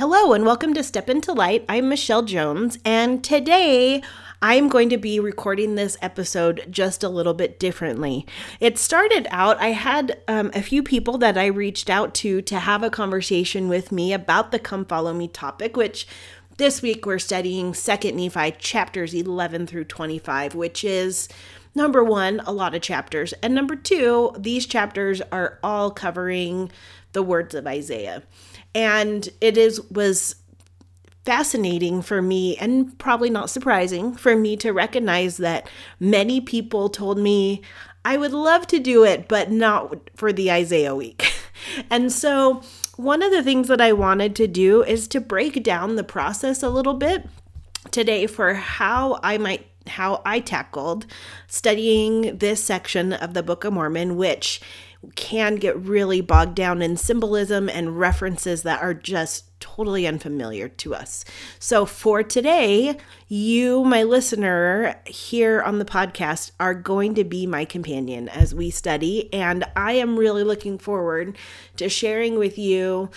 Hello, and welcome to Step Into Light. I'm Michelle Jones, and today I'm going to be recording this episode just a little bit differently. It started out, I had um, a few people that I reached out to to have a conversation with me about the Come Follow Me topic, which this week we're studying 2nd Nephi chapters 11 through 25, which is number one, a lot of chapters, and number two, these chapters are all covering the words of Isaiah and it is was fascinating for me and probably not surprising for me to recognize that many people told me I would love to do it but not for the Isaiah week. and so one of the things that I wanted to do is to break down the process a little bit today for how I might how I tackled studying this section of the Book of Mormon which can get really bogged down in symbolism and references that are just totally unfamiliar to us. So, for today, you, my listener, here on the podcast, are going to be my companion as we study. And I am really looking forward to sharing with you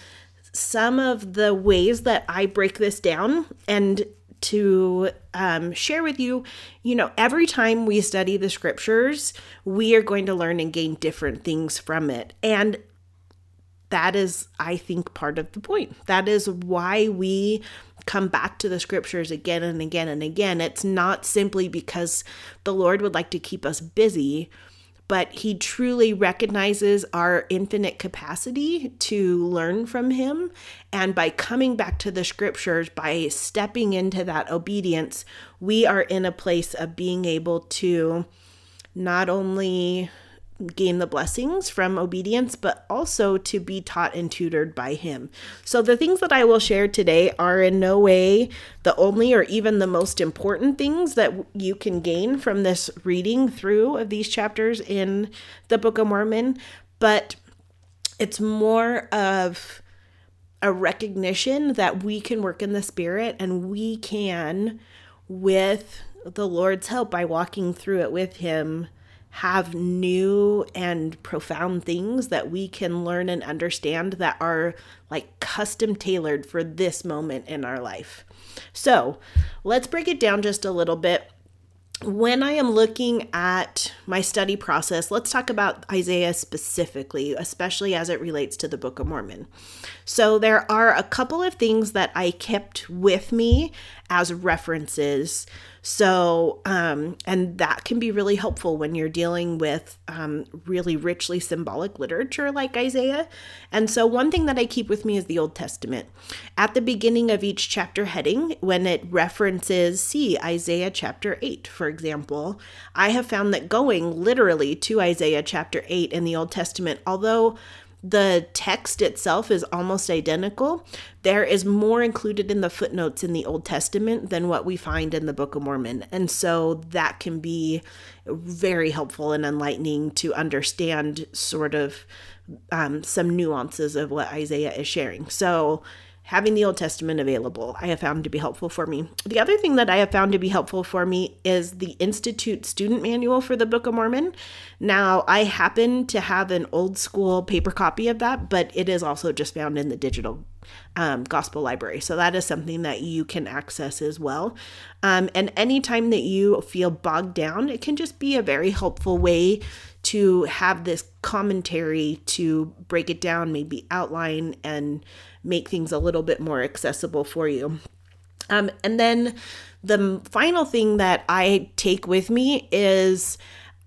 some of the ways that I break this down and to um, share with you. You know, every time we study the scriptures, we are going to learn and gain different things from it. And that is, I think, part of the point. That is why we come back to the scriptures again and again and again. It's not simply because the Lord would like to keep us busy but he truly recognizes our infinite capacity to learn from him. And by coming back to the scriptures, by stepping into that obedience, we are in a place of being able to not only gain the blessings from obedience, but also to be taught and tutored by Him. So, the things that I will share today are in no way the only or even the most important things that you can gain from this reading through of these chapters in the Book of Mormon, but it's more of a recognition that we can work in the Spirit and we can, with the Lord's help, by walking through it with Him have new and profound things that we can learn and understand that are like custom tailored for this moment in our life. So let's break it down just a little bit. When I am looking at my study process, let's talk about Isaiah specifically, especially as it relates to the Book of Mormon. So, there are a couple of things that I kept with me as references so, um, and that can be really helpful when you're dealing with um, really richly symbolic literature like Isaiah. And so, one thing that I keep with me is the Old Testament. At the beginning of each chapter heading, when it references, see Isaiah chapter 8, for example, I have found that going literally to Isaiah chapter 8 in the Old Testament, although the text itself is almost identical. There is more included in the footnotes in the Old Testament than what we find in the Book of Mormon. And so that can be very helpful and enlightening to understand sort of um, some nuances of what Isaiah is sharing. So having the Old Testament available, I have found to be helpful for me. The other thing that I have found to be helpful for me is the Institute Student Manual for the Book of Mormon. Now, I happen to have an old school paper copy of that, but it is also just found in the digital um, gospel library. So that is something that you can access as well. Um, and anytime that you feel bogged down, it can just be a very helpful way to have this commentary to break it down, maybe outline and make things a little bit more accessible for you. Um, and then the final thing that I take with me is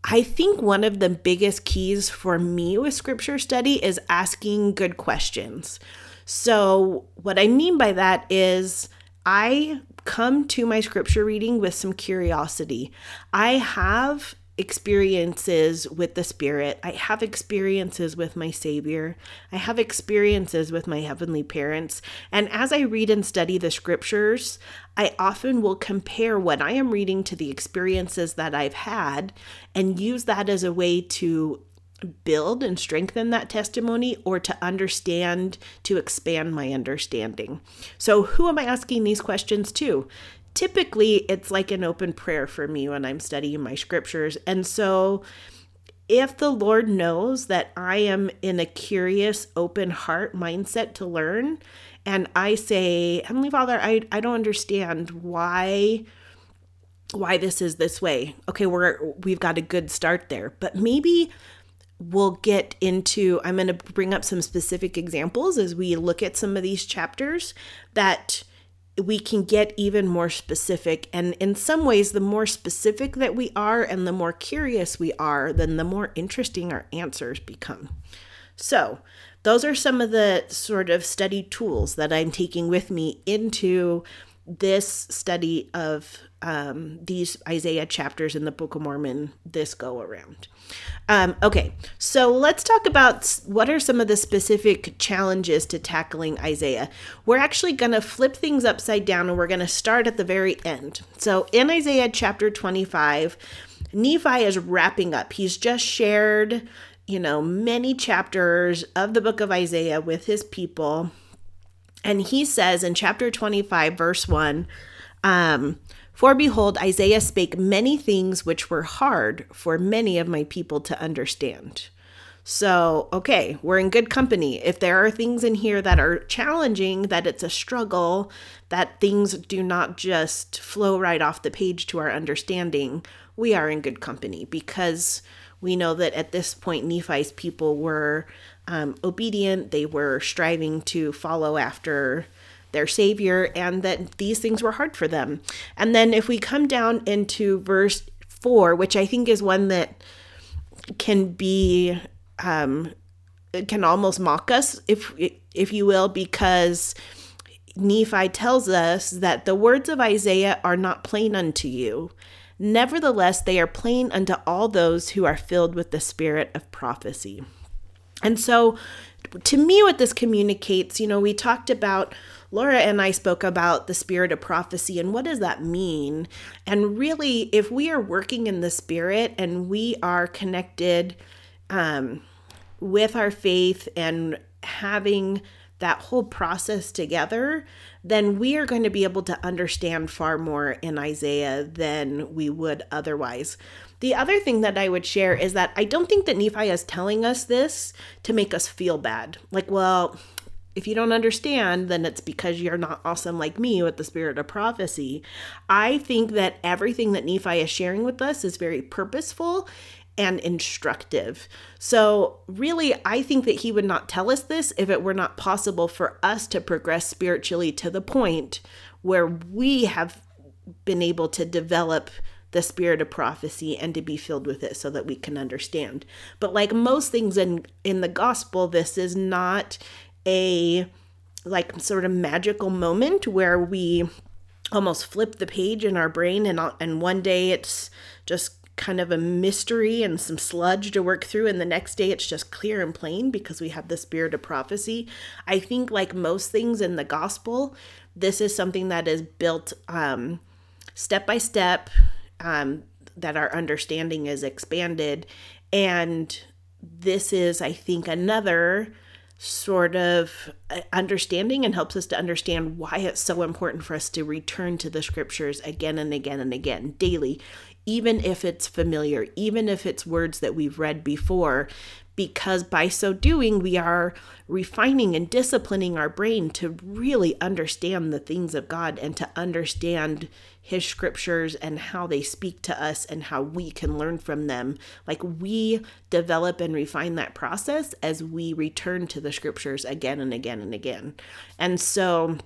I think one of the biggest keys for me with scripture study is asking good questions. So, what I mean by that is I come to my scripture reading with some curiosity. I have experiences with the Spirit. I have experiences with my Savior. I have experiences with my heavenly parents. And as I read and study the scriptures, I often will compare what I am reading to the experiences that I've had and use that as a way to build and strengthen that testimony or to understand, to expand my understanding. So, who am I asking these questions to? Typically it's like an open prayer for me when I'm studying my scriptures. And so if the Lord knows that I am in a curious, open heart mindset to learn, and I say, Heavenly Father, I, I don't understand why why this is this way. Okay, we're we've got a good start there. But maybe we'll get into I'm going to bring up some specific examples as we look at some of these chapters that we can get even more specific. And in some ways, the more specific that we are and the more curious we are, then the more interesting our answers become. So, those are some of the sort of study tools that I'm taking with me into this study of um, these Isaiah chapters in the Book of Mormon this go around. Um, okay, so let's talk about what are some of the specific challenges to tackling Isaiah. We're actually going to flip things upside down and we're going to start at the very end. So in Isaiah chapter 25, Nephi is wrapping up. He's just shared, you know, many chapters of the book of Isaiah with his people. And he says in chapter 25, verse 1, um, for behold, Isaiah spake many things which were hard for many of my people to understand. So, okay, we're in good company. If there are things in here that are challenging, that it's a struggle, that things do not just flow right off the page to our understanding, we are in good company because we know that at this point, Nephi's people were um, obedient, they were striving to follow after their Savior, and that these things were hard for them. And then if we come down into verse 4, which I think is one that can be, um, can almost mock us, if, if you will, because Nephi tells us that the words of Isaiah are not plain unto you. Nevertheless, they are plain unto all those who are filled with the spirit of prophecy. And so, to me, what this communicates, you know, we talked about Laura and I spoke about the spirit of prophecy and what does that mean? And really, if we are working in the spirit and we are connected um, with our faith and having that whole process together, then we are going to be able to understand far more in Isaiah than we would otherwise. The other thing that I would share is that I don't think that Nephi is telling us this to make us feel bad. Like, well, if you don't understand, then it's because you're not awesome like me with the spirit of prophecy. I think that everything that Nephi is sharing with us is very purposeful and instructive. So, really, I think that he would not tell us this if it were not possible for us to progress spiritually to the point where we have been able to develop the spirit of prophecy and to be filled with it so that we can understand. But like most things in in the gospel, this is not a like sort of magical moment where we almost flip the page in our brain and and one day it's just kind of a mystery and some sludge to work through and the next day it's just clear and plain because we have the spirit of prophecy i think like most things in the gospel this is something that is built um, step by step um, that our understanding is expanded. And this is i think another sort of uh, understanding and helps us to understand why it's so important for us to return to the scriptures again and again and again daily, even if it's familiar, even if it's words that we've read before, because by so doing, we are refining and disciplining our brain to really understand the things of God and to understand His scriptures and how they speak to us and how we can learn from them. Like we develop and refine that process as we return to the scriptures again and again and again. And so,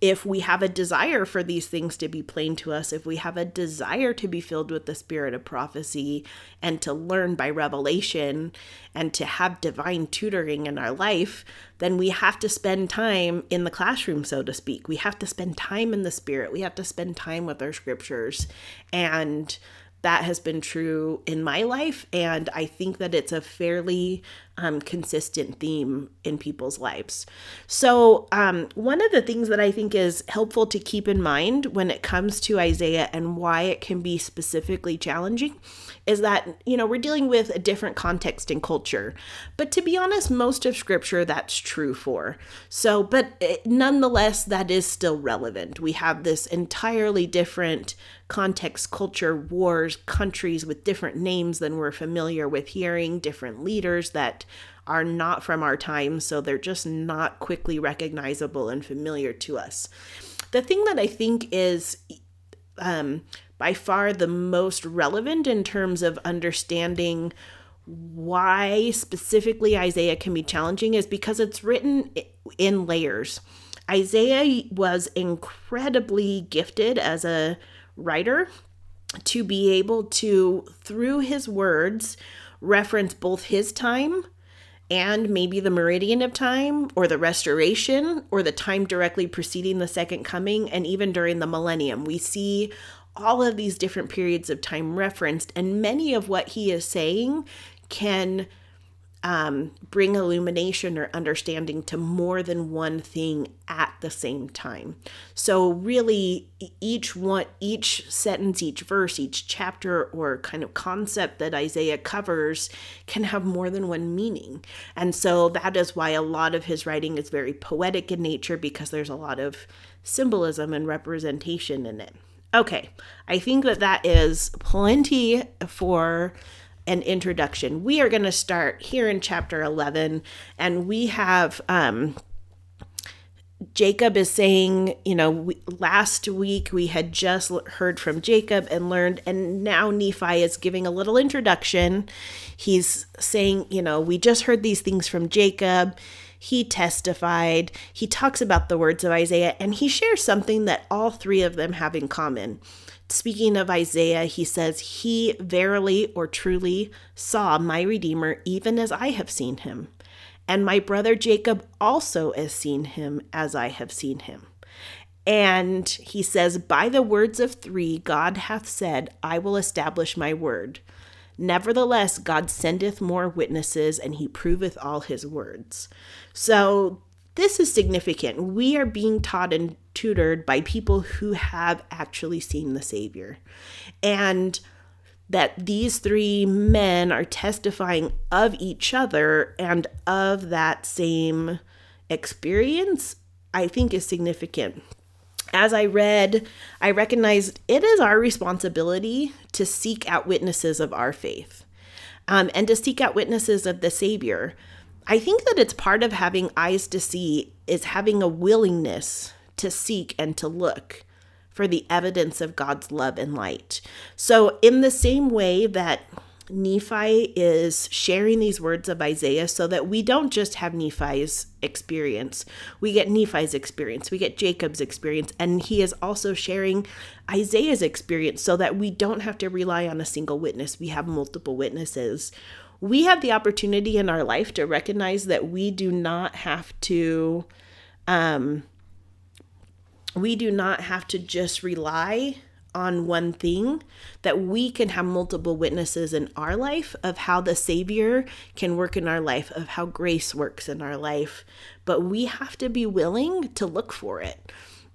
if we have a desire for these things to be plain to us, if we have a desire to be filled with the spirit of prophecy and to learn by revelation and to have divine tutoring in our life, then we have to spend time in the classroom, so to speak. We have to spend time in the spirit. We have to spend time with our scriptures. And that has been true in my life. And I think that it's a fairly um, consistent theme in people's lives. So, um, one of the things that I think is helpful to keep in mind when it comes to Isaiah and why it can be specifically challenging is that, you know, we're dealing with a different context and culture. But to be honest, most of scripture that's true for. So, but it, nonetheless, that is still relevant. We have this entirely different context, culture, wars, countries with different names than we're familiar with hearing, different leaders that are not from our time, so they're just not quickly recognizable and familiar to us. The thing that I think is um, by far the most relevant in terms of understanding why specifically Isaiah can be challenging is because it's written in layers. Isaiah was incredibly gifted as a writer to be able to, through his words, reference both his time and maybe the meridian of time or the restoration or the time directly preceding the second coming and even during the millennium. We see all of these different periods of time referenced, and many of what he is saying can um, bring illumination or understanding to more than one thing at the same time. So really, each one, each sentence, each verse, each chapter, or kind of concept that Isaiah covers can have more than one meaning. And so that is why a lot of his writing is very poetic in nature because there's a lot of symbolism and representation in it. Okay, I think that that is plenty for an introduction. We are going to start here in chapter 11, and we have um, Jacob is saying, you know, we, last week we had just heard from Jacob and learned, and now Nephi is giving a little introduction. He's saying, you know, we just heard these things from Jacob he testified, he talks about the words of Isaiah, and he shares something that all three of them have in common. Speaking of Isaiah, he says, He verily or truly saw my Redeemer, even as I have seen him. And my brother Jacob also has seen him as I have seen him. And he says, By the words of three, God hath said, I will establish my word. Nevertheless, God sendeth more witnesses, and he proveth all his words. So, this is significant. We are being taught and tutored by people who have actually seen the Savior. And that these three men are testifying of each other and of that same experience, I think is significant as I read, I recognized it is our responsibility to seek out witnesses of our faith um, and to seek out witnesses of the Savior. I think that it's part of having eyes to see is having a willingness to seek and to look for the evidence of God's love and light. So, in the same way that Nephi is sharing these words of Isaiah so that we don't just have Nephi's experience. We get Nephi's experience, we get Jacob's experience, and he is also sharing Isaiah's experience so that we don't have to rely on a single witness. We have multiple witnesses. We have the opportunity in our life to recognize that we do not have to um we do not have to just rely on one thing, that we can have multiple witnesses in our life of how the Savior can work in our life, of how grace works in our life. But we have to be willing to look for it.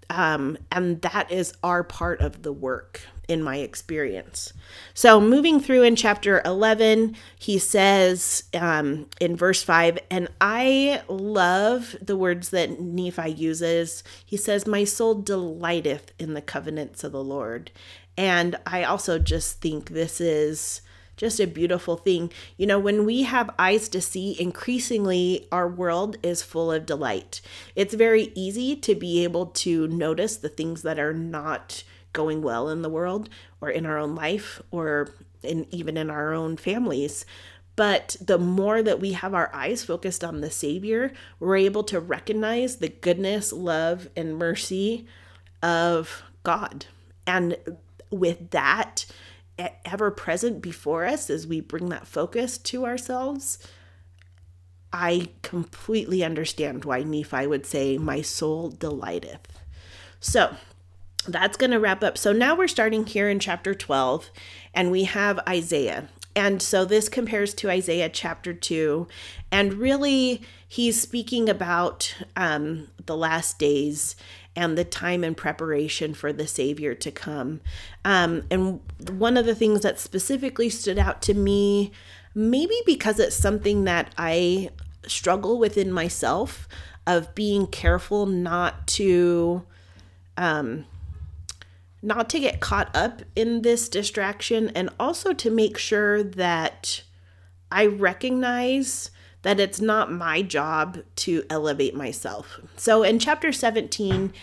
Um, and that is our part of the work in my experience. So, moving through in chapter 11, he says um, in verse 5, and I love the words that Nephi uses. He says, My soul delighteth in the covenants of the Lord. And I also just think this is just a beautiful thing. You know, when we have eyes to see, increasingly our world is full of delight. It's very easy to be able to notice the things that are not going well in the world or in our own life or in even in our own families. But the more that we have our eyes focused on the Savior, we're able to recognize the goodness, love, and mercy of God. And with that ever present before us as we bring that focus to ourselves, I completely understand why Nephi would say, My soul delighteth. So, that's going to wrap up. So now we're starting here in chapter 12, and we have Isaiah. and so this compares to Isaiah chapter 2. And really, he's speaking about um, the last days and the time and preparation for the Savior to come. Um, and one of the things that specifically stood out to me, maybe because it's something that I struggle within myself, of being careful not to. Um, not to get caught up in this distraction and also to make sure that I recognize that it's not my job to elevate myself. So in chapter 17,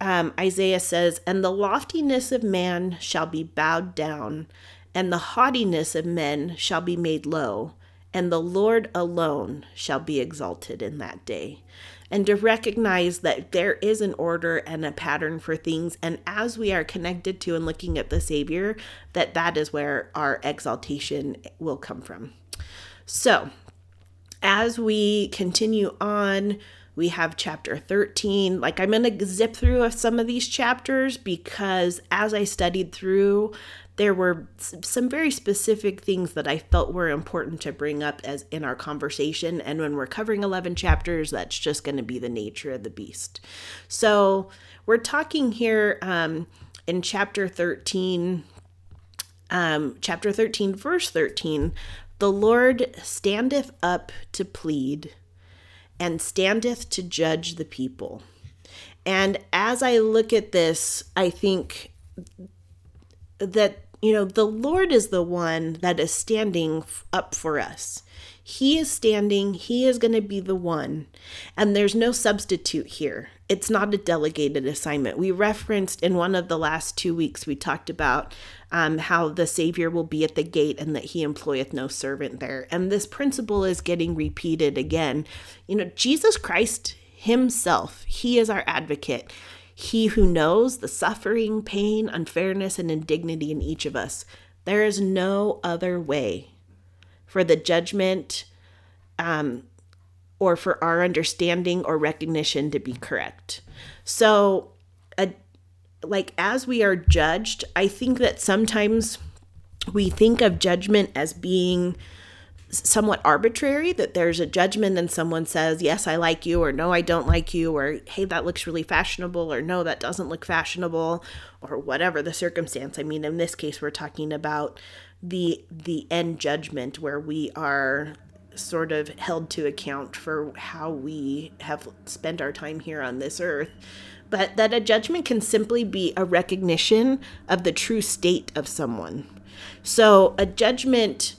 um, Isaiah says, And the loftiness of man shall be bowed down, and the haughtiness of men shall be made low, and the Lord alone shall be exalted in that day and to recognize that there is an order and a pattern for things. And as we are connected to and looking at the savior that that is where our exaltation will come from. So as we continue on we have chapter 13 like i'm going to zip through some of these chapters because as i studied through there were some very specific things that I felt were important to bring up as in our conversation. And when we're covering 11 chapters, that's just going to be the nature of the beast. So we're talking here um, in chapter 13, um, chapter 13, verse 13. The Lord standeth up to plead and standeth to judge the people. And as I look at this, I think that you know, the Lord is the one that is standing up for us. He is standing, He is going to be the one. And there's no substitute here. It's not a delegated assignment. We referenced in one of the last two weeks, we talked about um, how the Savior will be at the gate and that He employeth no servant there. And this principle is getting repeated again. You know, Jesus Christ Himself, He is our advocate. He who knows the suffering, pain, unfairness, and indignity in each of us. There is no other way for the judgment um, or for our understanding or recognition to be correct. So, a, like as we are judged, I think that sometimes we think of judgment as being somewhat arbitrary that there's a judgment and someone says yes i like you or no i don't like you or hey that looks really fashionable or no that doesn't look fashionable or whatever the circumstance. I mean in this case we're talking about the the end judgment where we are sort of held to account for how we have spent our time here on this earth. But that a judgment can simply be a recognition of the true state of someone. So a judgment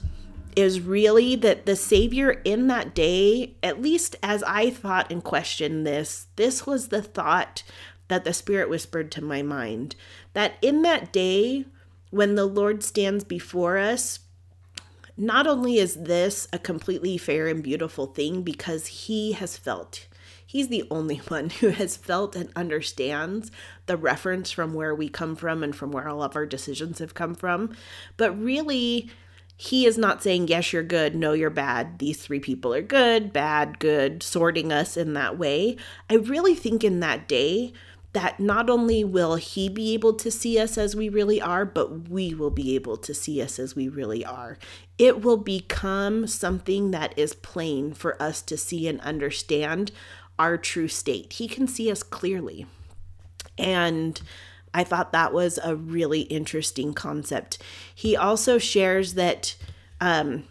is really that the Savior in that day, at least as I thought and questioned this, this was the thought that the Spirit whispered to my mind that in that day, when the Lord stands before us, not only is this a completely fair and beautiful thing because He has felt, He's the only one who has felt and understands the reference from where we come from and from where all of our decisions have come from, but really, he is not saying, yes, you're good, no, you're bad. These three people are good, bad, good, sorting us in that way. I really think in that day, that not only will he be able to see us as we really are, but we will be able to see us as we really are. It will become something that is plain for us to see and understand our true state. He can see us clearly. And I thought that was a really interesting concept. He also shares that um,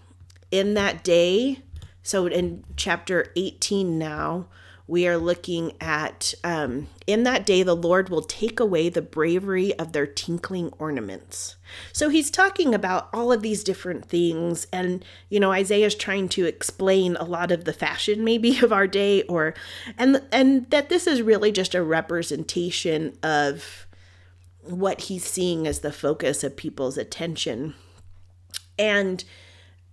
in that day, so in chapter 18 now, we are looking at um, in that day the Lord will take away the bravery of their tinkling ornaments. So he's talking about all of these different things, and you know Isaiah's trying to explain a lot of the fashion maybe of our day, or and and that this is really just a representation of what he's seeing as the focus of people's attention. And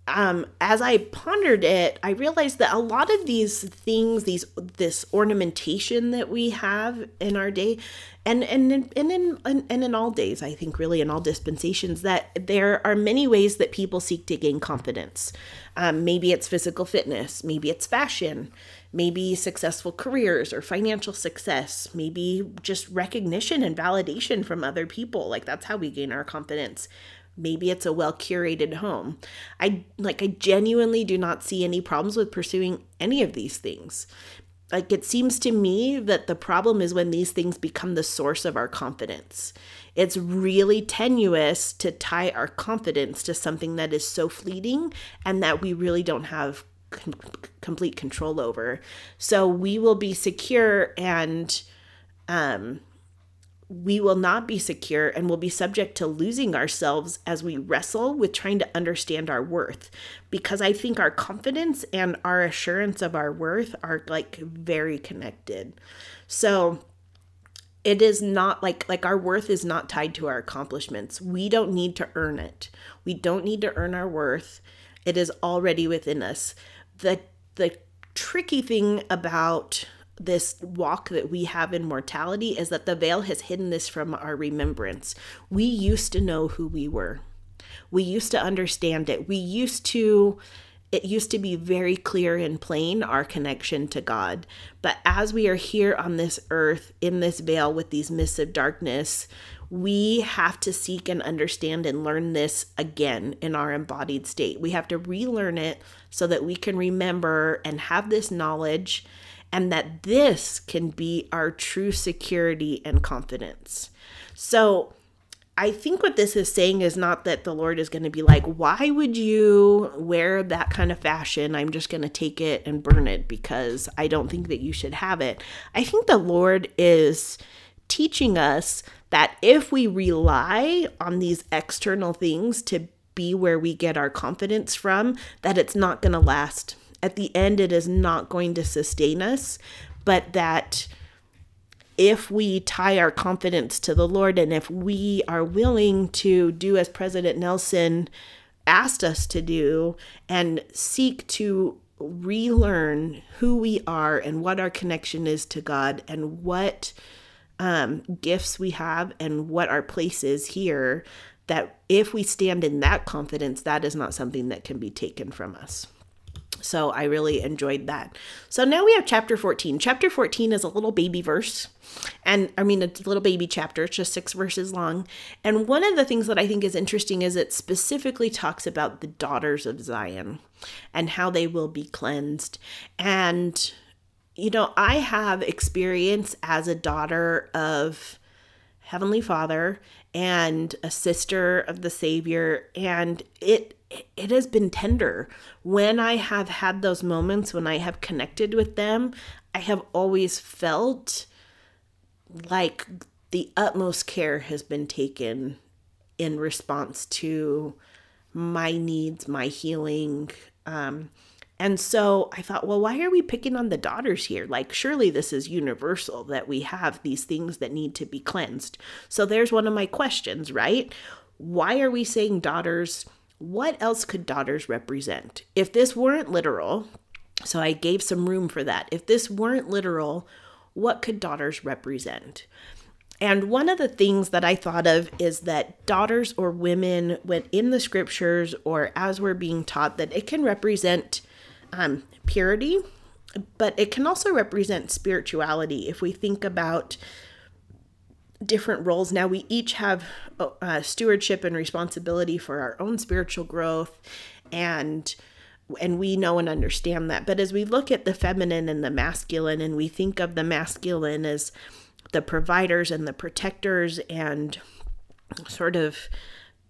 um, as I pondered it, I realized that a lot of these things, these this ornamentation that we have in our day, and and and in and in all days, I think really in all dispensations, that there are many ways that people seek to gain confidence. Um, maybe it's physical fitness, maybe it's fashion, maybe successful careers or financial success, maybe just recognition and validation from other people. Like that's how we gain our confidence. Maybe it's a well curated home. I like I genuinely do not see any problems with pursuing any of these things. Like it seems to me that the problem is when these things become the source of our confidence. It's really tenuous to tie our confidence to something that is so fleeting and that we really don't have complete control over. So we will be secure and um we will not be secure and we'll be subject to losing ourselves as we wrestle with trying to understand our worth. Because I think our confidence and our assurance of our worth are like very connected. So it is not like like our worth is not tied to our accomplishments. We don't need to earn it. We don't need to earn our worth. It is already within us. The the tricky thing about this walk that we have in mortality is that the veil has hidden this from our remembrance. We used to know who we were. We used to understand it. We used to it used to be very clear and plain our connection to God. But as we are here on this earth in this veil with these mists of darkness, we have to seek and understand and learn this again in our embodied state. We have to relearn it so that we can remember and have this knowledge and that this can be our true security and confidence. So, I think what this is saying is not that the Lord is going to be like, why would you wear that kind of fashion? I'm just going to take it and burn it because I don't think that you should have it. I think the Lord is teaching us that if we rely on these external things to be where we get our confidence from, that it's not going to last. At the end, it is not going to sustain us, but that if we tie our confidence to the Lord and if we are willing to do as President Nelson asked us to do and seek to relearn who we are and what our connection is to God and what um, gifts we have and what our place is here, that if we stand in that confidence, that is not something that can be taken from us. So I really enjoyed that. So now we have chapter 14. Chapter 14 is a little baby verse. And I mean, a little baby chapter, it's just six verses long. And one of the things that I think is interesting is it specifically talks about the daughters of Zion and how they will be cleansed. And, you know, I have experience as a daughter of Heavenly Father and a sister of the Savior. And it it has been tender. When I have had those moments when I have connected with them, I have always felt like the utmost care has been taken in response to my needs, my healing. Um, and so I thought, well, why are we picking on the daughters here? Like, surely this is universal that we have these things that need to be cleansed. So there's one of my questions, right? Why are we saying daughters? what else could daughters represent? If this weren't literal, so I gave some room for that. If this weren't literal, what could daughters represent? And one of the things that I thought of is that daughters or women, when in the scriptures or as we're being taught, that it can represent um, purity, but it can also represent spirituality. If we think about different roles now we each have uh, stewardship and responsibility for our own spiritual growth and and we know and understand that but as we look at the feminine and the masculine and we think of the masculine as the providers and the protectors and sort of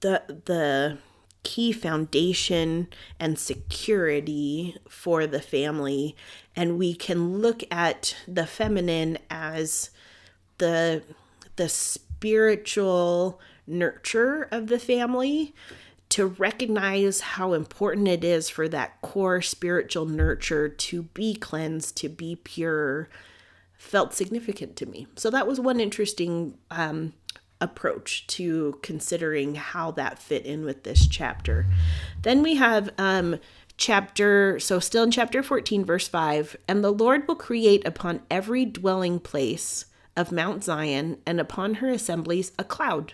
the the key foundation and security for the family and we can look at the feminine as the the spiritual nurture of the family to recognize how important it is for that core spiritual nurture to be cleansed, to be pure, felt significant to me. So that was one interesting um, approach to considering how that fit in with this chapter. Then we have um, chapter, so still in chapter 14, verse 5 and the Lord will create upon every dwelling place of Mount Zion, and upon her assemblies a cloud,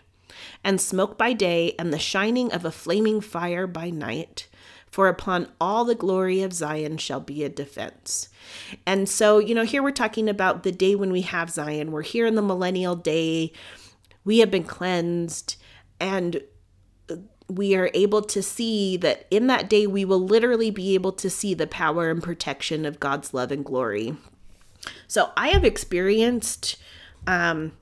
and smoke by day, and the shining of a flaming fire by night. For upon all the glory of Zion shall be a defense. And so, you know, here we're talking about the day when we have Zion. We're here in the millennial day. We have been cleansed. And we are able to see that in that day we will literally be able to see the power and protection of God's love and glory. So I have experienced um,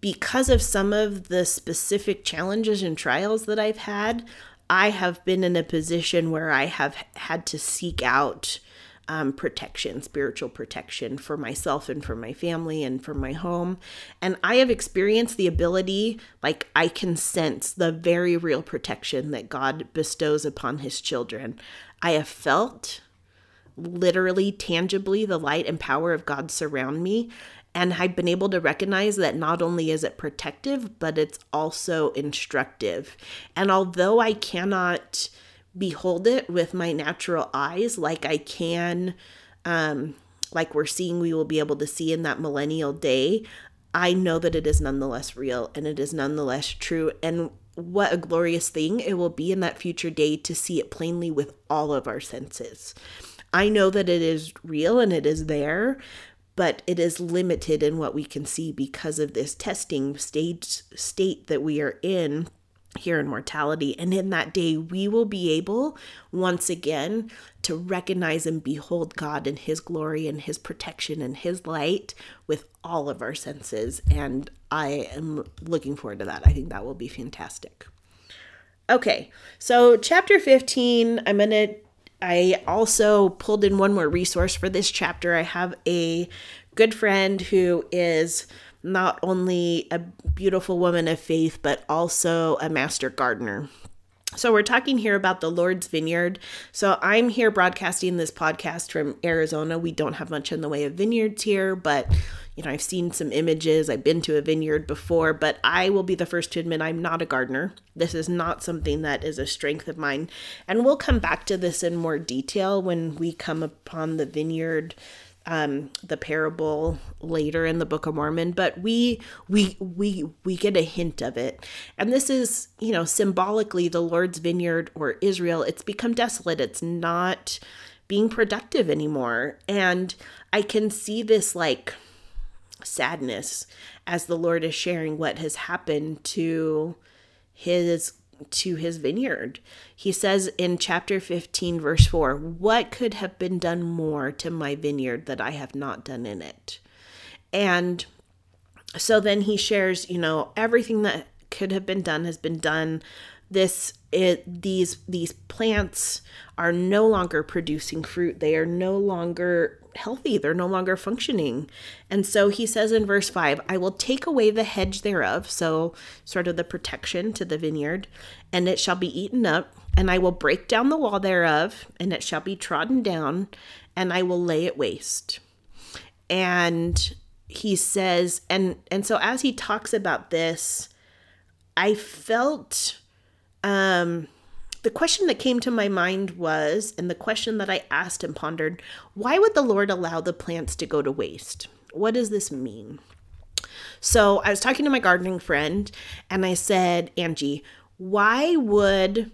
because of some of the specific challenges and trials that I've had, I have been in a position where I have had to seek out um, protection, spiritual protection for myself and for my family and for my home. And I have experienced the ability, like, I can sense the very real protection that God bestows upon his children. I have felt literally, tangibly, the light and power of God surround me. And I've been able to recognize that not only is it protective, but it's also instructive. And although I cannot behold it with my natural eyes like I can, um, like we're seeing, we will be able to see in that millennial day, I know that it is nonetheless real and it is nonetheless true. And what a glorious thing it will be in that future day to see it plainly with all of our senses. I know that it is real and it is there, but it is limited in what we can see because of this testing stage state that we are in here in mortality. And in that day, we will be able once again to recognize and behold God in His glory and His protection and His light with all of our senses. And I am looking forward to that. I think that will be fantastic. Okay, so chapter 15, I'm going to I also pulled in one more resource for this chapter. I have a good friend who is not only a beautiful woman of faith, but also a master gardener. So, we're talking here about the Lord's Vineyard. So, I'm here broadcasting this podcast from Arizona. We don't have much in the way of vineyards here, but you know, I've seen some images. I've been to a vineyard before, but I will be the first to admit I'm not a gardener. This is not something that is a strength of mine. And we'll come back to this in more detail when we come upon the vineyard um, the parable later in the Book of Mormon, but we we we we get a hint of it. And this is, you know, symbolically the Lord's vineyard or Israel, it's become desolate. It's not being productive anymore. And I can see this like sadness as the Lord is sharing what has happened to his to his vineyard. He says in chapter 15, verse 4, What could have been done more to my vineyard that I have not done in it? And so then he shares, you know, everything that could have been done has been done. This it these these plants are no longer producing fruit. They are no longer healthy. They're no longer functioning. And so he says in verse 5 I will take away the hedge thereof, so sort of the protection to the vineyard, and it shall be eaten up, and I will break down the wall thereof, and it shall be trodden down, and I will lay it waste. And he says, and and so as he talks about this, I felt um the question that came to my mind was, and the question that I asked and pondered, why would the Lord allow the plants to go to waste? What does this mean? So I was talking to my gardening friend and I said, Angie, why would,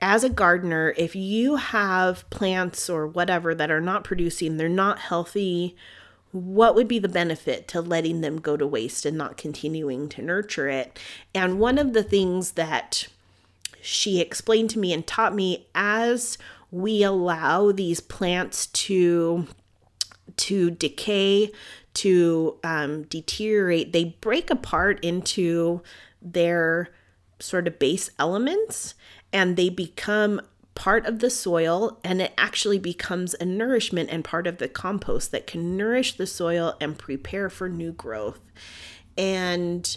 as a gardener, if you have plants or whatever that are not producing, they're not healthy, what would be the benefit to letting them go to waste and not continuing to nurture it? And one of the things that she explained to me and taught me as we allow these plants to to decay to um, deteriorate they break apart into their sort of base elements and they become part of the soil and it actually becomes a nourishment and part of the compost that can nourish the soil and prepare for new growth. And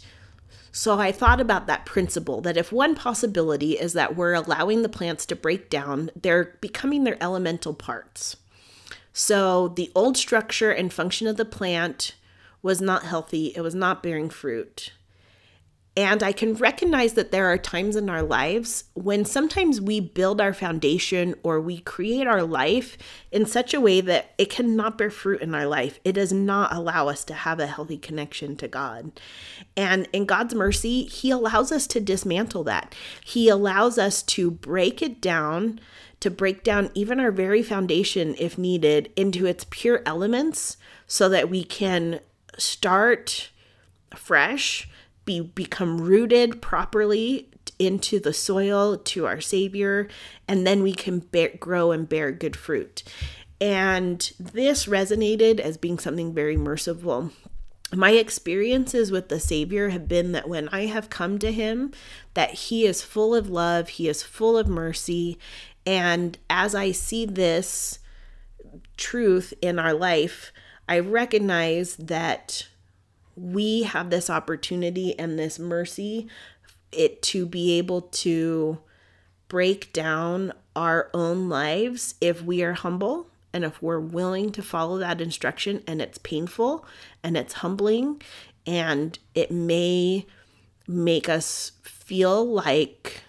so I thought about that principle that if one possibility is that we're allowing the plants to break down, they're becoming their elemental parts. So the old structure and function of the plant was not healthy, it was not bearing fruit. And I can recognize that there are times in our lives when sometimes we build our foundation or we create our life in such a way that it cannot bear fruit in our life. It does not allow us to have a healthy connection to God. And in God's mercy, He allows us to dismantle that. He allows us to break it down, to break down even our very foundation, if needed, into its pure elements so that we can start fresh be become rooted properly into the soil to our Savior, and then we can bear, grow and bear good fruit. And this resonated as being something very merciful. My experiences with the Savior have been that when I have come to Him, that He is full of love, He is full of mercy. And as I see this truth in our life, I recognize that we have this opportunity and this mercy it to be able to break down our own lives if we are humble and if we're willing to follow that instruction and it's painful and it's humbling and it may make us feel like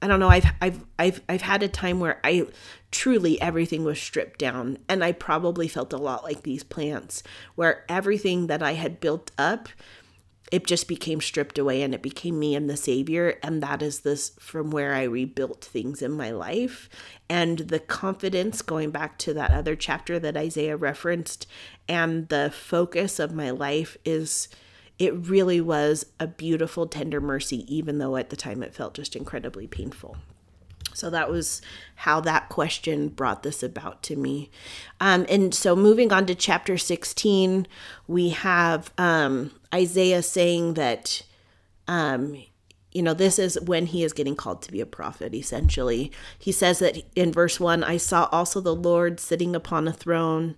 I don't know I've I've I've I've had a time where I truly everything was stripped down. And I probably felt a lot like these plants where everything that I had built up it just became stripped away and it became me and the savior. And that is this from where i rebuilt things in my life. And the confidence going back to that other chapter that isaiah referenced and the focus of my life is it really was a beautiful tender mercy even though at the time it felt just incredibly painful so that was how that question brought this about to me. Um, and so moving on to chapter 16, we have um, Isaiah saying that, um, you know, this is when he is getting called to be a prophet, essentially. He says that in verse 1 I saw also the Lord sitting upon a throne.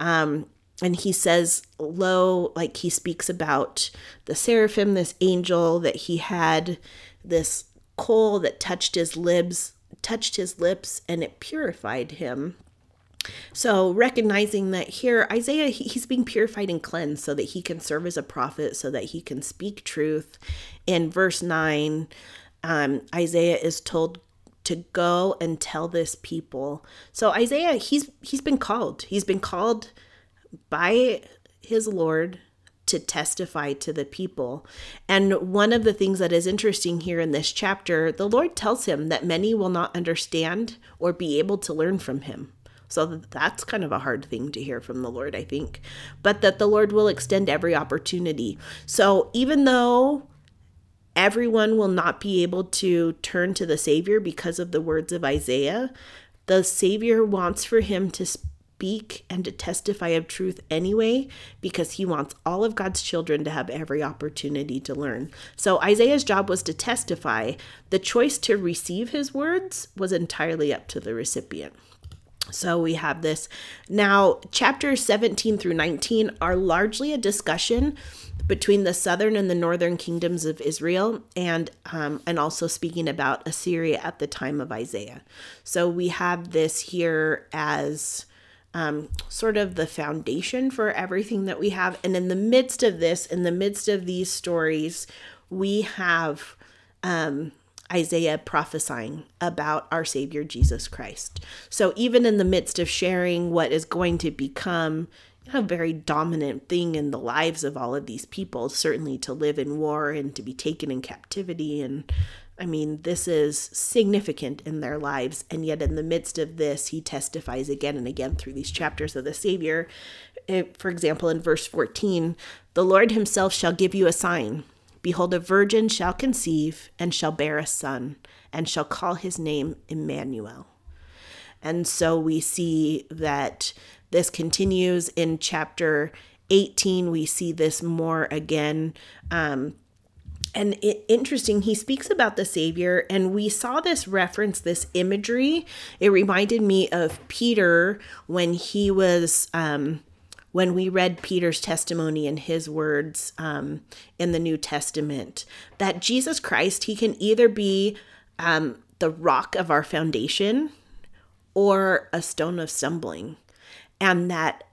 Um, and he says, Lo, like he speaks about the seraphim, this angel that he had, this coal that touched his lips, touched his lips, and it purified him. So, recognizing that here, Isaiah, he's being purified and cleansed so that he can serve as a prophet, so that he can speak truth. In verse 9, um, Isaiah is told to go and tell this people. So Isaiah, he's he's been called. He's been called by his Lord to testify to the people. And one of the things that is interesting here in this chapter, the Lord tells him that many will not understand or be able to learn from him. So that's kind of a hard thing to hear from the Lord, I think. But that the Lord will extend every opportunity. So even though everyone will not be able to turn to the Savior because of the words of Isaiah, the Savior wants for him to speak and to testify of truth anyway because he wants all of God's children to have every opportunity to learn. So Isaiah's job was to testify. The choice to receive his words was entirely up to the recipient. So we have this. Now, chapters 17 through 19 are largely a discussion between the southern and the northern kingdoms of Israel, and um, and also speaking about Assyria at the time of Isaiah. So we have this here as um, sort of the foundation for everything that we have. And in the midst of this, in the midst of these stories, we have um, Isaiah prophesying about our Savior Jesus Christ. So even in the midst of sharing what is going to become a very dominant thing in the lives of all of these people, certainly to live in war and to be taken in captivity and I mean, this is significant in their lives. And yet, in the midst of this, he testifies again and again through these chapters of the Savior. For example, in verse 14, the Lord himself shall give you a sign. Behold, a virgin shall conceive and shall bear a son, and shall call his name Emmanuel. And so we see that this continues in chapter 18. We see this more again. Um, and it, interesting he speaks about the savior and we saw this reference this imagery. It reminded me of peter when he was um, when we read peter's testimony and his words um, in the new testament that jesus christ he can either be um, the rock of our foundation or a stone of stumbling and that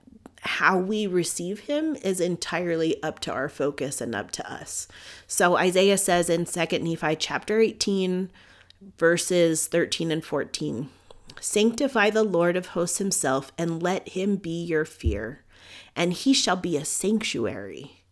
how we receive him is entirely up to our focus and up to us. So Isaiah says in 2nd Nephi chapter 18 verses 13 and 14, Sanctify the Lord of hosts himself and let him be your fear, and he shall be a sanctuary.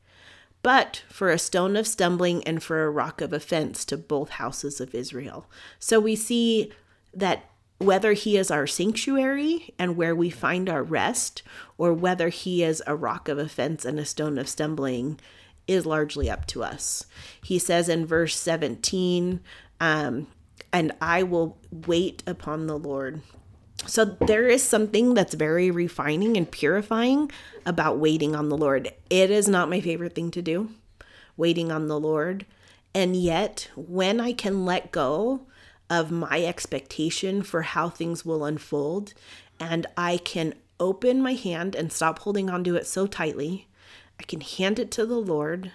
But for a stone of stumbling and for a rock of offense to both houses of Israel. So we see that whether he is our sanctuary and where we find our rest, or whether he is a rock of offense and a stone of stumbling, is largely up to us. He says in verse 17, Um, and I will wait upon the Lord. So there is something that's very refining and purifying about waiting on the Lord. It is not my favorite thing to do, waiting on the Lord. And yet, when I can let go of my expectation for how things will unfold, and I can open my hand and stop holding onto it so tightly, I can hand it to the Lord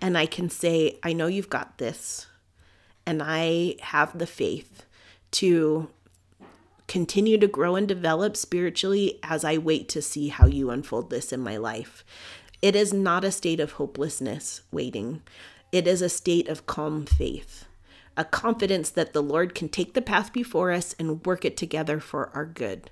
and I can say, I know you've got this. And I have the faith to continue to grow and develop spiritually as I wait to see how you unfold this in my life. It is not a state of hopelessness waiting, it is a state of calm faith, a confidence that the Lord can take the path before us and work it together for our good.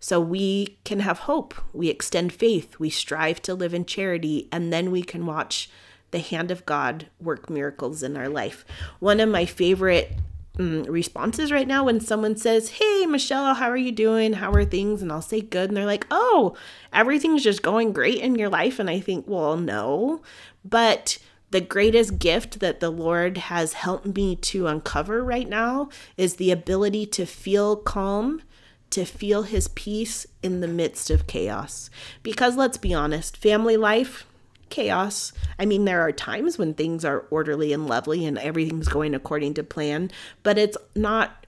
So we can have hope, we extend faith, we strive to live in charity, and then we can watch the hand of God work miracles in our life. One of my favorite um, responses right now when someone says, Hey, Michelle, how are you doing? How are things? And I'll say, Good. And they're like, Oh, everything's just going great in your life. And I think, Well, no. But the greatest gift that the Lord has helped me to uncover right now is the ability to feel calm, to feel His peace in the midst of chaos. Because let's be honest, family life, chaos. I mean, there are times when things are orderly and lovely and everything's going according to plan, but it's not.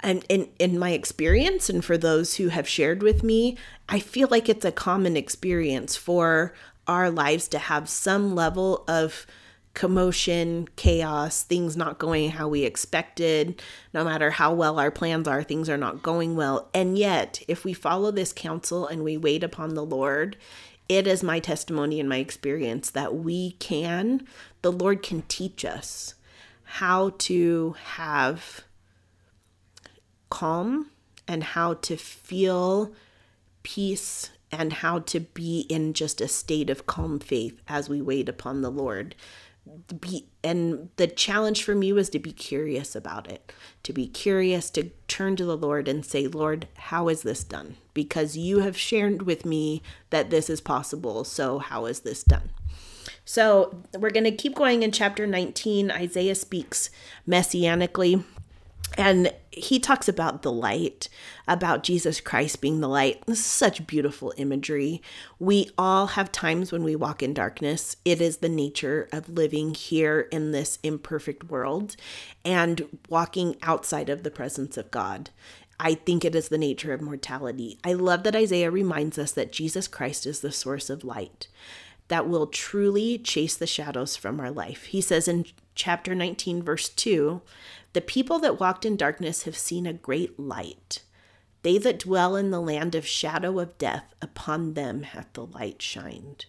And in, in my experience, and for those who have shared with me, I feel like it's a common experience for our lives to have some level of commotion, chaos, things not going how we expected. No matter how well our plans are, things are not going well. And yet, if we follow this counsel and we wait upon the Lord, it is my testimony and my experience that we can, the Lord can teach us how to have calm and how to feel peace and how to be in just a state of calm faith as we wait upon the Lord. Be and the challenge for me was to be curious about it to be curious to turn to the lord and say lord how is this done? Because you have shared with me that this is possible so how is this done? So we're going to keep going in chapter 19 isaiah speaks messianically and he talks about the light, about Jesus Christ being the light. Such beautiful imagery. We all have times when we walk in darkness. It is the nature of living here in this imperfect world and walking outside of the presence of God. I think it is the nature of mortality. I love that Isaiah reminds us that Jesus Christ is the source of light that will truly chase the shadows from our life. He says in chapter 19, verse 2 The people that walked in darkness have seen a great light. They that dwell in the land of shadow of death, upon them hath the light shined.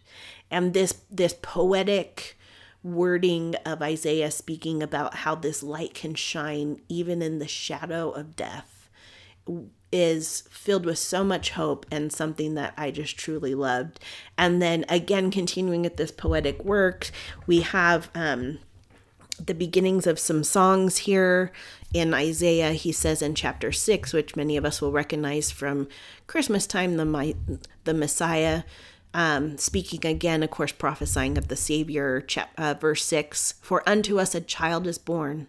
And this, this poetic wording of Isaiah speaking about how this light can shine even in the shadow of death is filled with so much hope and something that I just truly loved. And then again, continuing at this poetic work, we have um, the beginnings of some songs here in Isaiah. He says in chapter six, which many of us will recognize from Christmas time, the my, the Messiah. Um, speaking again, of course, prophesying of the Savior, chap- uh, verse 6 For unto us a child is born,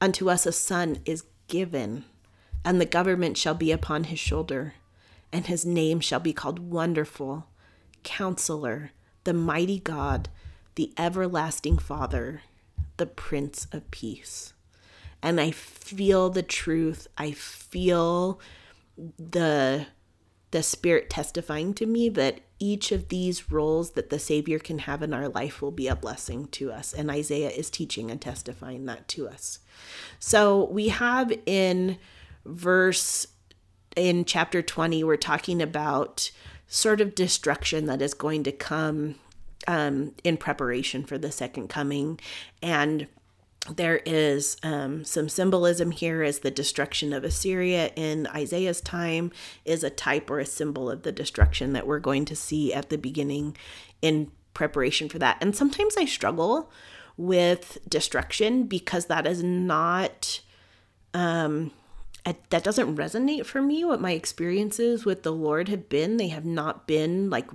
unto us a son is given, and the government shall be upon his shoulder, and his name shall be called Wonderful, Counselor, the Mighty God, the Everlasting Father, the Prince of Peace. And I feel the truth. I feel the the spirit testifying to me that each of these roles that the savior can have in our life will be a blessing to us and isaiah is teaching and testifying that to us so we have in verse in chapter 20, we're talking about sort of destruction that is going to come um, in preparation for the second coming. And there is um, some symbolism here as the destruction of Assyria in Isaiah's time is a type or a symbol of the destruction that we're going to see at the beginning in preparation for that. And sometimes I struggle with destruction because that is not um, that doesn't resonate for me what my experiences with the lord have been they have not been like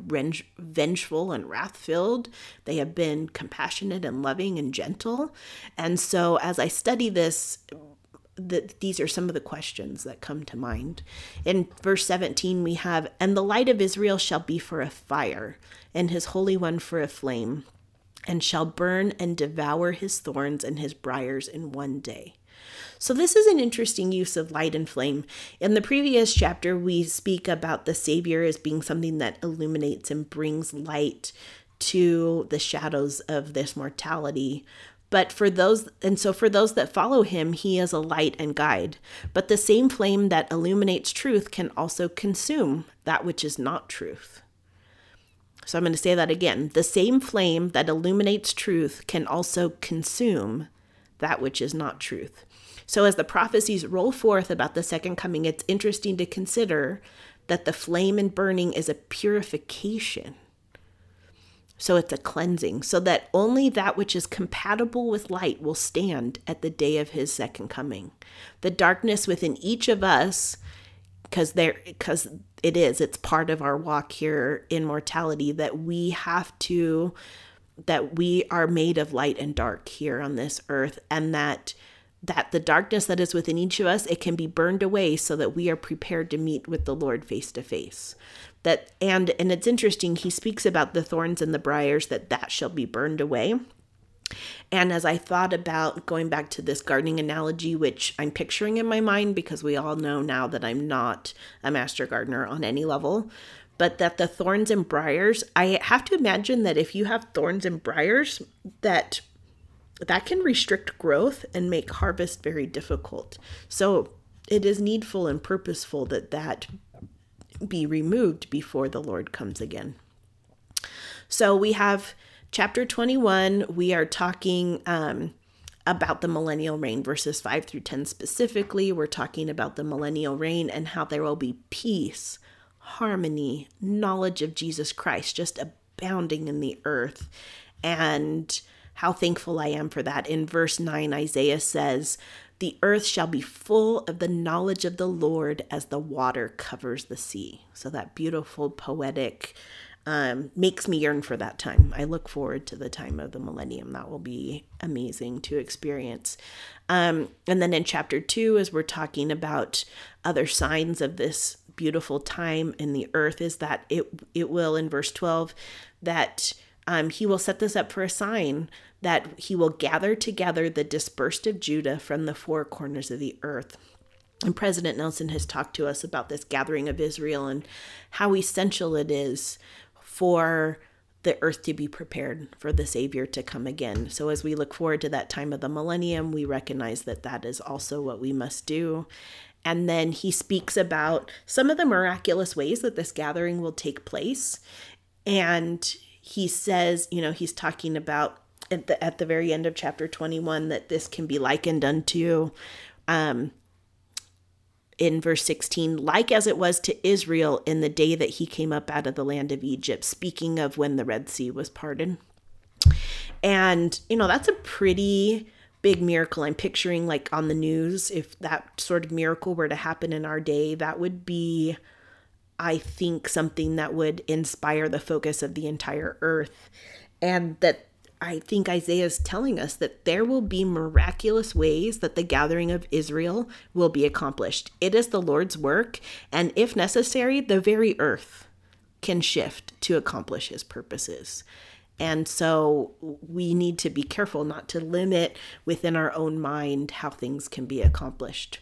vengeful and wrath filled they have been compassionate and loving and gentle and so as i study this that these are some of the questions that come to mind. In verse 17, we have, And the light of Israel shall be for a fire, and his Holy One for a flame, and shall burn and devour his thorns and his briars in one day. So, this is an interesting use of light and flame. In the previous chapter, we speak about the Savior as being something that illuminates and brings light to the shadows of this mortality. But for those, and so for those that follow him, he is a light and guide. But the same flame that illuminates truth can also consume that which is not truth. So I'm going to say that again. The same flame that illuminates truth can also consume that which is not truth. So as the prophecies roll forth about the second coming, it's interesting to consider that the flame and burning is a purification so it's a cleansing, so that only that which is compatible with light will stand at the day of his second coming. The darkness within each of us, because there because it is, it's part of our walk here in mortality that we have to that we are made of light and dark here on this earth and that that the darkness that is within each of us it can be burned away so that we are prepared to meet with the lord face to face that and and it's interesting he speaks about the thorns and the briars that that shall be burned away. And as I thought about going back to this gardening analogy, which I'm picturing in my mind because we all know now that I'm not a master gardener on any level, but that the thorns and briars, I have to imagine that if you have thorns and briars, that that can restrict growth and make harvest very difficult. So it is needful and purposeful that that be removed before the Lord comes again. So we have chapter 21. We are talking um, about the millennial reign, verses 5 through 10 specifically. We're talking about the millennial reign and how there will be peace, harmony, knowledge of Jesus Christ just abounding in the earth. And how thankful I am for that. In verse 9, Isaiah says, the earth shall be full of the knowledge of the Lord as the water covers the sea. So, that beautiful, poetic um, makes me yearn for that time. I look forward to the time of the millennium. That will be amazing to experience. Um, and then in chapter two, as we're talking about other signs of this beautiful time in the earth, is that it it will in verse twelve that um, he will set this up for a sign that he will gather together the dispersed of Judah from the four corners of the earth. And President Nelson has talked to us about this gathering of Israel and how essential it is for the earth to be prepared for the Savior to come again. So, as we look forward to that time of the millennium, we recognize that that is also what we must do. And then he speaks about some of the miraculous ways that this gathering will take place. And he says, you know, he's talking about at the at the very end of chapter 21 that this can be likened unto um in verse 16 like as it was to Israel in the day that he came up out of the land of Egypt speaking of when the red sea was parted. And you know that's a pretty big miracle. I'm picturing like on the news if that sort of miracle were to happen in our day that would be i think something that would inspire the focus of the entire earth and that I think Isaiah is telling us that there will be miraculous ways that the gathering of Israel will be accomplished. It is the Lord's work, and if necessary, the very earth can shift to accomplish his purposes. And so we need to be careful not to limit within our own mind how things can be accomplished.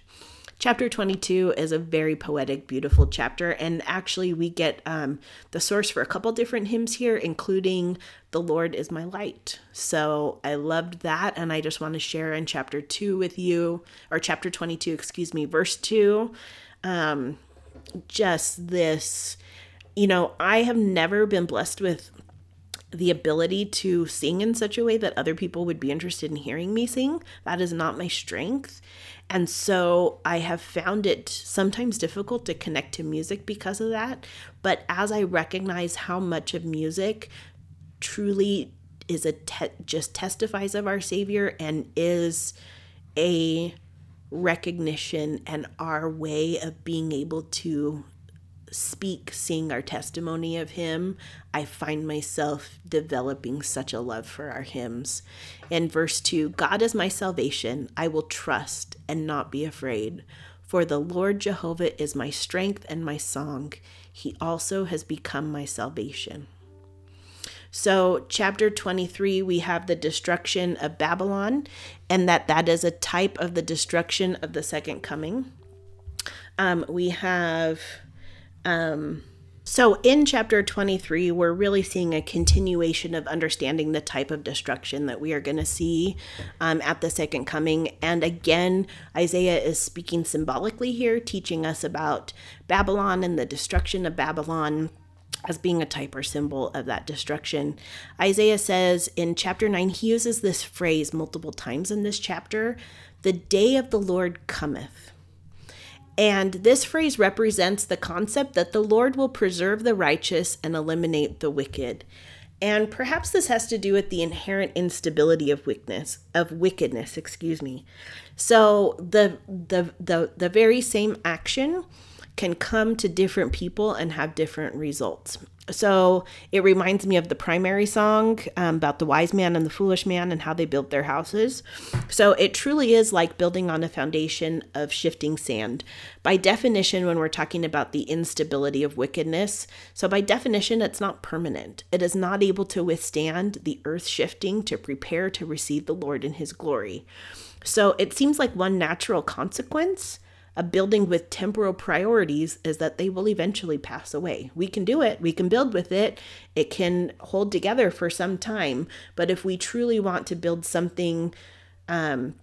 Chapter 22 is a very poetic, beautiful chapter, and actually, we get um, the source for a couple different hymns here, including The Lord is My Light. So I loved that, and I just want to share in chapter 2 with you, or chapter 22, excuse me, verse 2. Um, just this, you know, I have never been blessed with the ability to sing in such a way that other people would be interested in hearing me sing. That is not my strength. And so I have found it sometimes difficult to connect to music because of that. But as I recognize how much of music truly is a te- just testifies of our Savior and is a recognition and our way of being able to speak, sing our testimony of Him, I find myself developing such a love for our hymns. In verse 2, God is my salvation. I will trust and not be afraid. For the Lord Jehovah is my strength and my song. He also has become my salvation. So, chapter 23, we have the destruction of Babylon, and that that is a type of the destruction of the second coming. Um, we have um, so in chapter 23, we're really seeing a continuation of understanding the type of destruction that we are going to see um, at the second coming. And again, Isaiah is speaking symbolically here, teaching us about Babylon and the destruction of Babylon as being a type or symbol of that destruction. Isaiah says in chapter 9, he uses this phrase multiple times in this chapter the day of the Lord cometh. And this phrase represents the concept that the Lord will preserve the righteous and eliminate the wicked. And perhaps this has to do with the inherent instability of wickedness, of wickedness, excuse me. So the the the the very same action can come to different people and have different results. So it reminds me of the primary song um, about the wise man and the foolish man and how they built their houses. So it truly is like building on a foundation of shifting sand. By definition, when we're talking about the instability of wickedness, so by definition, it's not permanent. It is not able to withstand the earth shifting to prepare to receive the Lord in his glory. So it seems like one natural consequence a building with temporal priorities is that they will eventually pass away. We can do it, we can build with it, it can hold together for some time. But if we truly want to build something um,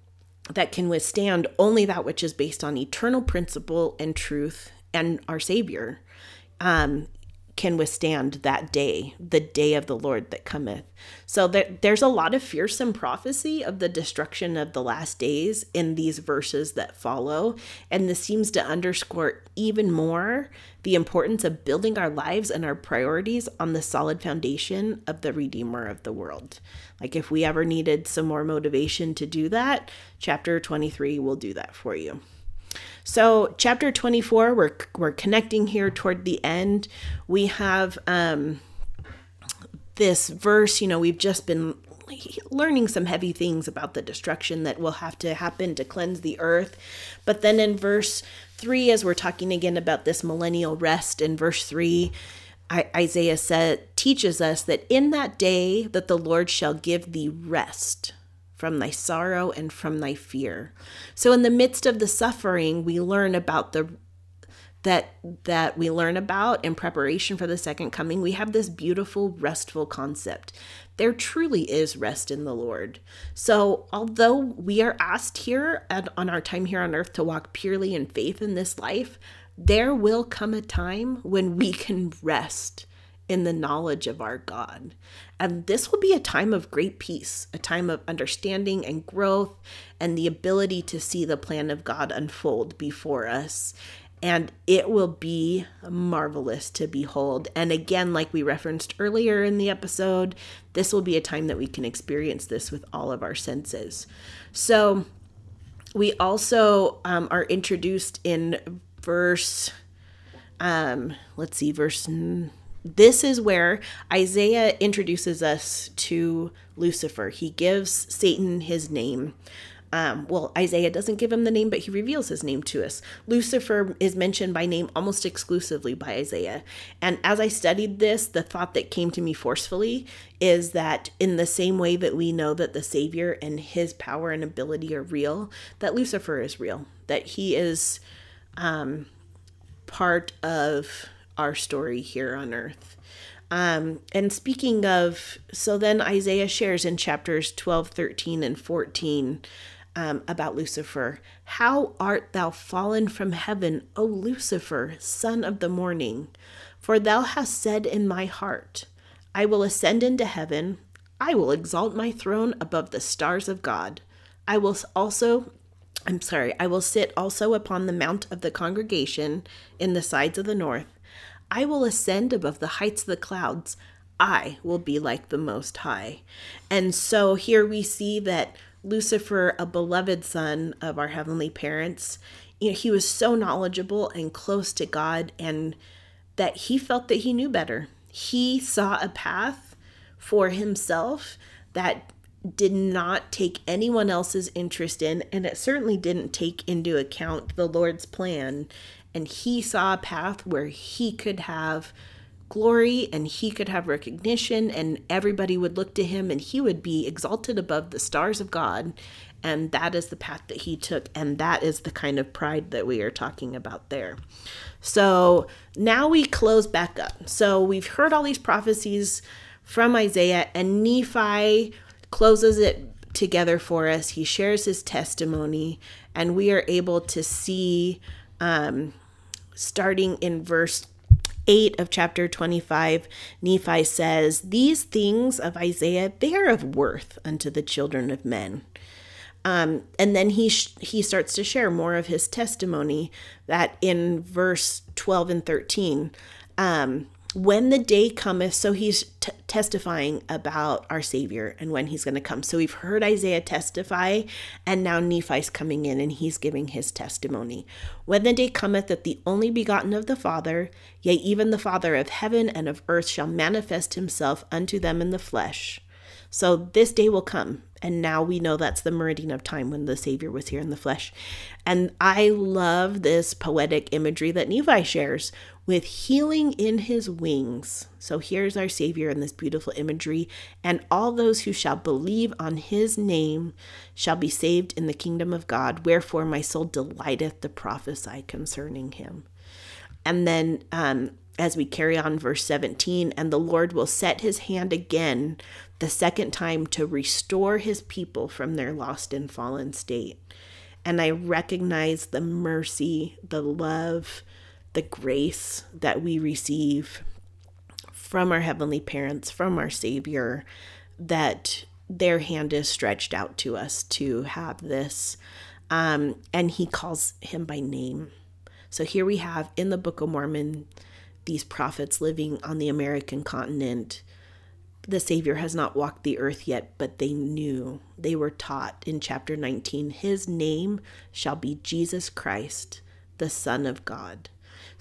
that can withstand only that which is based on eternal principle and truth and our Savior, um, can withstand that day, the day of the Lord that cometh. So there, there's a lot of fearsome prophecy of the destruction of the last days in these verses that follow. And this seems to underscore even more the importance of building our lives and our priorities on the solid foundation of the Redeemer of the world. Like if we ever needed some more motivation to do that, chapter 23 will do that for you. So, chapter 24, we're, we're connecting here toward the end. We have um, this verse, you know, we've just been learning some heavy things about the destruction that will have to happen to cleanse the earth. But then in verse 3, as we're talking again about this millennial rest, in verse 3, Isaiah said teaches us that in that day that the Lord shall give thee rest from thy sorrow and from thy fear. So in the midst of the suffering, we learn about the that that we learn about in preparation for the second coming. We have this beautiful restful concept. There truly is rest in the Lord. So, although we are asked here at, on our time here on earth to walk purely in faith in this life, there will come a time when we can rest in the knowledge of our God. And this will be a time of great peace, a time of understanding and growth, and the ability to see the plan of God unfold before us. And it will be marvelous to behold. And again, like we referenced earlier in the episode, this will be a time that we can experience this with all of our senses. So, we also um, are introduced in verse, um, let's see, verse this is where Isaiah introduces us to Lucifer. He gives Satan his name. Um, well, Isaiah doesn't give him the name, but he reveals his name to us. Lucifer is mentioned by name almost exclusively by Isaiah. And as I studied this, the thought that came to me forcefully is that in the same way that we know that the Savior and his power and ability are real, that Lucifer is real, that he is um, part of our story here on earth. Um, and speaking of, so then Isaiah shares in chapters 12, 13, and 14 um, about Lucifer. How art thou fallen from heaven, O Lucifer, son of the morning? For thou hast said in my heart, I will ascend into heaven, I will exalt my throne above the stars of God. I will also I'm sorry, I will sit also upon the mount of the congregation in the sides of the north. I will ascend above the heights of the clouds. I will be like the Most High. And so here we see that Lucifer, a beloved son of our heavenly parents, you know, he was so knowledgeable and close to God, and that he felt that he knew better. He saw a path for himself that did not take anyone else's interest in, and it certainly didn't take into account the Lord's plan. And he saw a path where he could have glory and he could have recognition, and everybody would look to him, and he would be exalted above the stars of God. And that is the path that he took, and that is the kind of pride that we are talking about there. So now we close back up. So we've heard all these prophecies from Isaiah, and Nephi closes it together for us. He shares his testimony, and we are able to see, um, starting in verse 8 of chapter 25, Nephi says, These things of Isaiah, they are of worth unto the children of men. Um, and then he sh- he starts to share more of his testimony that in verse 12 and 13 um, when the day cometh, so he's t- testifying about our Savior and when he's going to come. So we've heard Isaiah testify, and now Nephi's coming in and he's giving his testimony. When the day cometh that the only begotten of the Father, yea, even the Father of heaven and of earth, shall manifest himself unto them in the flesh. So this day will come, and now we know that's the meridian of time when the Savior was here in the flesh. And I love this poetic imagery that Nephi shares with healing in his wings. So here's our Savior in this beautiful imagery. And all those who shall believe on his name shall be saved in the kingdom of God. Wherefore my soul delighteth to prophesy concerning him. And then um, as we carry on, verse 17, and the Lord will set his hand again the second time to restore his people from their lost and fallen state. And I recognize the mercy, the love, the grace that we receive from our heavenly parents, from our Savior, that their hand is stretched out to us to have this. Um, and he calls him by name. So here we have in the Book of Mormon these prophets living on the American continent. The Savior has not walked the earth yet, but they knew. They were taught in chapter 19 His name shall be Jesus Christ, the Son of God.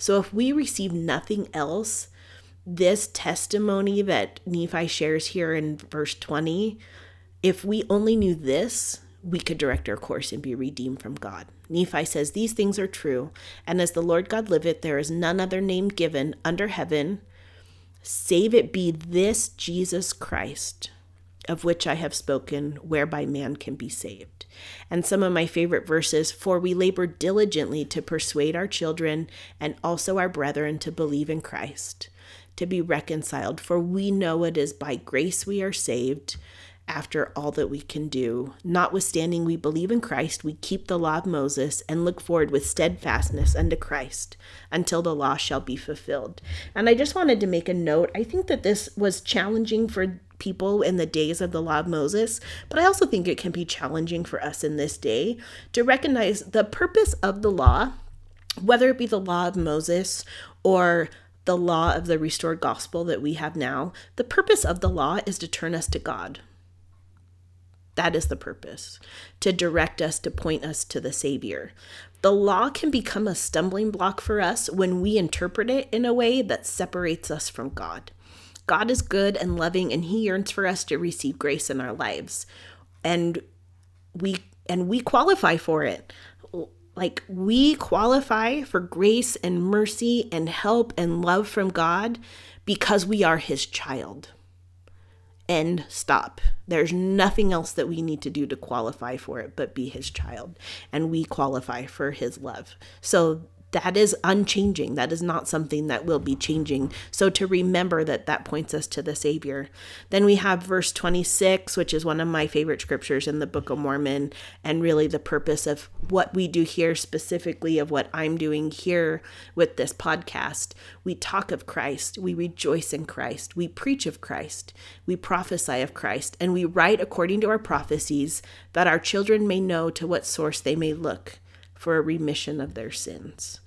So if we receive nothing else, this testimony that Nephi shares here in verse 20, if we only knew this, we could direct our course and be redeemed from God. Nephi says, These things are true, and as the Lord God liveth, there is none other name given under heaven, save it be this Jesus Christ, of which I have spoken, whereby man can be saved. And some of my favorite verses For we labor diligently to persuade our children and also our brethren to believe in Christ, to be reconciled, for we know it is by grace we are saved after all that we can do. Notwithstanding, we believe in Christ, we keep the law of Moses, and look forward with steadfastness unto Christ until the law shall be fulfilled. And I just wanted to make a note. I think that this was challenging for people in the days of the law of Moses, but I also think it can be challenging for us in this day to recognize the purpose of the law, whether it be the law of Moses or the law of the restored gospel that we have now, the purpose of the law is to turn us to God. That is the purpose to direct us, to point us to the Savior. The law can become a stumbling block for us when we interpret it in a way that separates us from God. God is good and loving and he yearns for us to receive grace in our lives. And we and we qualify for it. Like we qualify for grace and mercy and help and love from God because we are his child end stop. There's nothing else that we need to do to qualify for it but be his child. And we qualify for his love. So that is unchanging. That is not something that will be changing. So to remember that that points us to the Savior. Then we have verse 26, which is one of my favorite scriptures in the Book of Mormon, and really the purpose of what we do here, specifically of what I'm doing here with this podcast. We talk of Christ, we rejoice in Christ, we preach of Christ, we prophesy of Christ, and we write according to our prophecies that our children may know to what source they may look for a remission of their sins.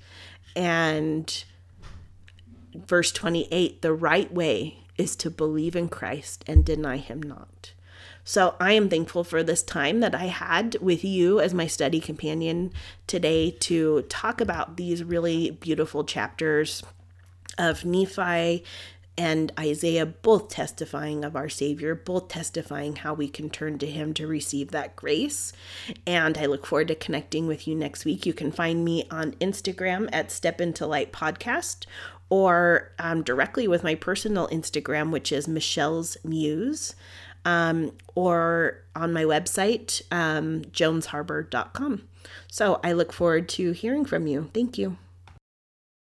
And verse 28 the right way is to believe in Christ and deny him not. So I am thankful for this time that I had with you as my study companion today to talk about these really beautiful chapters of Nephi and Isaiah, both testifying of our Savior, both testifying how we can turn to Him to receive that grace. And I look forward to connecting with you next week. You can find me on Instagram at Step Into Light Podcast or um, directly with my personal Instagram, which is Michelle's Muse um, or on my website, um, jonesharbor.com. So I look forward to hearing from you. Thank you.